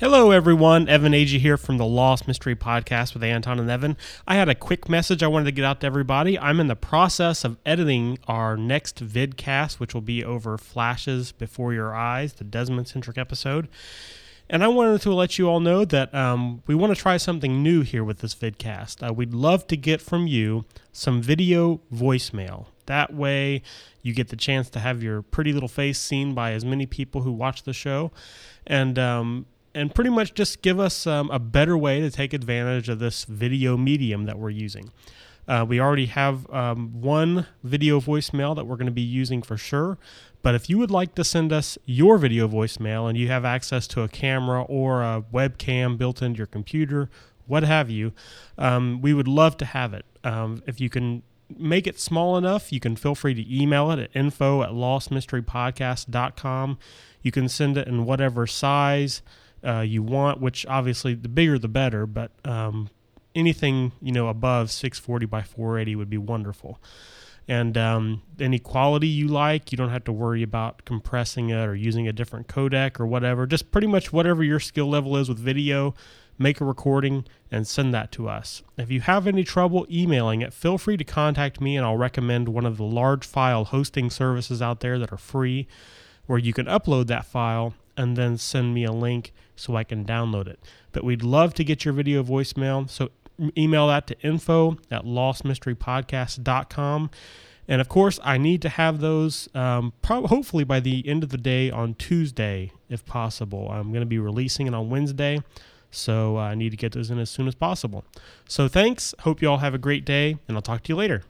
Hello, everyone. Evan Agee here from the Lost Mystery Podcast with Anton and Evan. I had a quick message I wanted to get out to everybody. I'm in the process of editing our next vidcast, which will be over Flashes Before Your Eyes, the Desmond centric episode. And I wanted to let you all know that um, we want to try something new here with this vidcast. Uh, we'd love to get from you some video voicemail. That way, you get the chance to have your pretty little face seen by as many people who watch the show. And um, and pretty much just give us um, a better way to take advantage of this video medium that we're using. Uh, we already have um, one video voicemail that we're going to be using for sure. But if you would like to send us your video voicemail and you have access to a camera or a webcam built into your computer, what have you, um, we would love to have it. Um, if you can make it small enough, you can feel free to email it at info at lostmysterypodcast.com. You can send it in whatever size uh, you want, which obviously the bigger the better, but um, anything you know above 640 by 480 would be wonderful. And um, any quality you like, you don't have to worry about compressing it or using a different codec or whatever. Just pretty much whatever your skill level is with video, make a recording and send that to us. If you have any trouble emailing it, feel free to contact me and I'll recommend one of the large file hosting services out there that are free where you can upload that file and then send me a link so I can download it. But we'd love to get your video voicemail. So email that to info at lostmysterypodcast.com. And of course, I need to have those um, probably hopefully by the end of the day on Tuesday, if possible. I'm going to be releasing it on Wednesday. So I need to get those in as soon as possible. So thanks. Hope you all have a great day, and I'll talk to you later.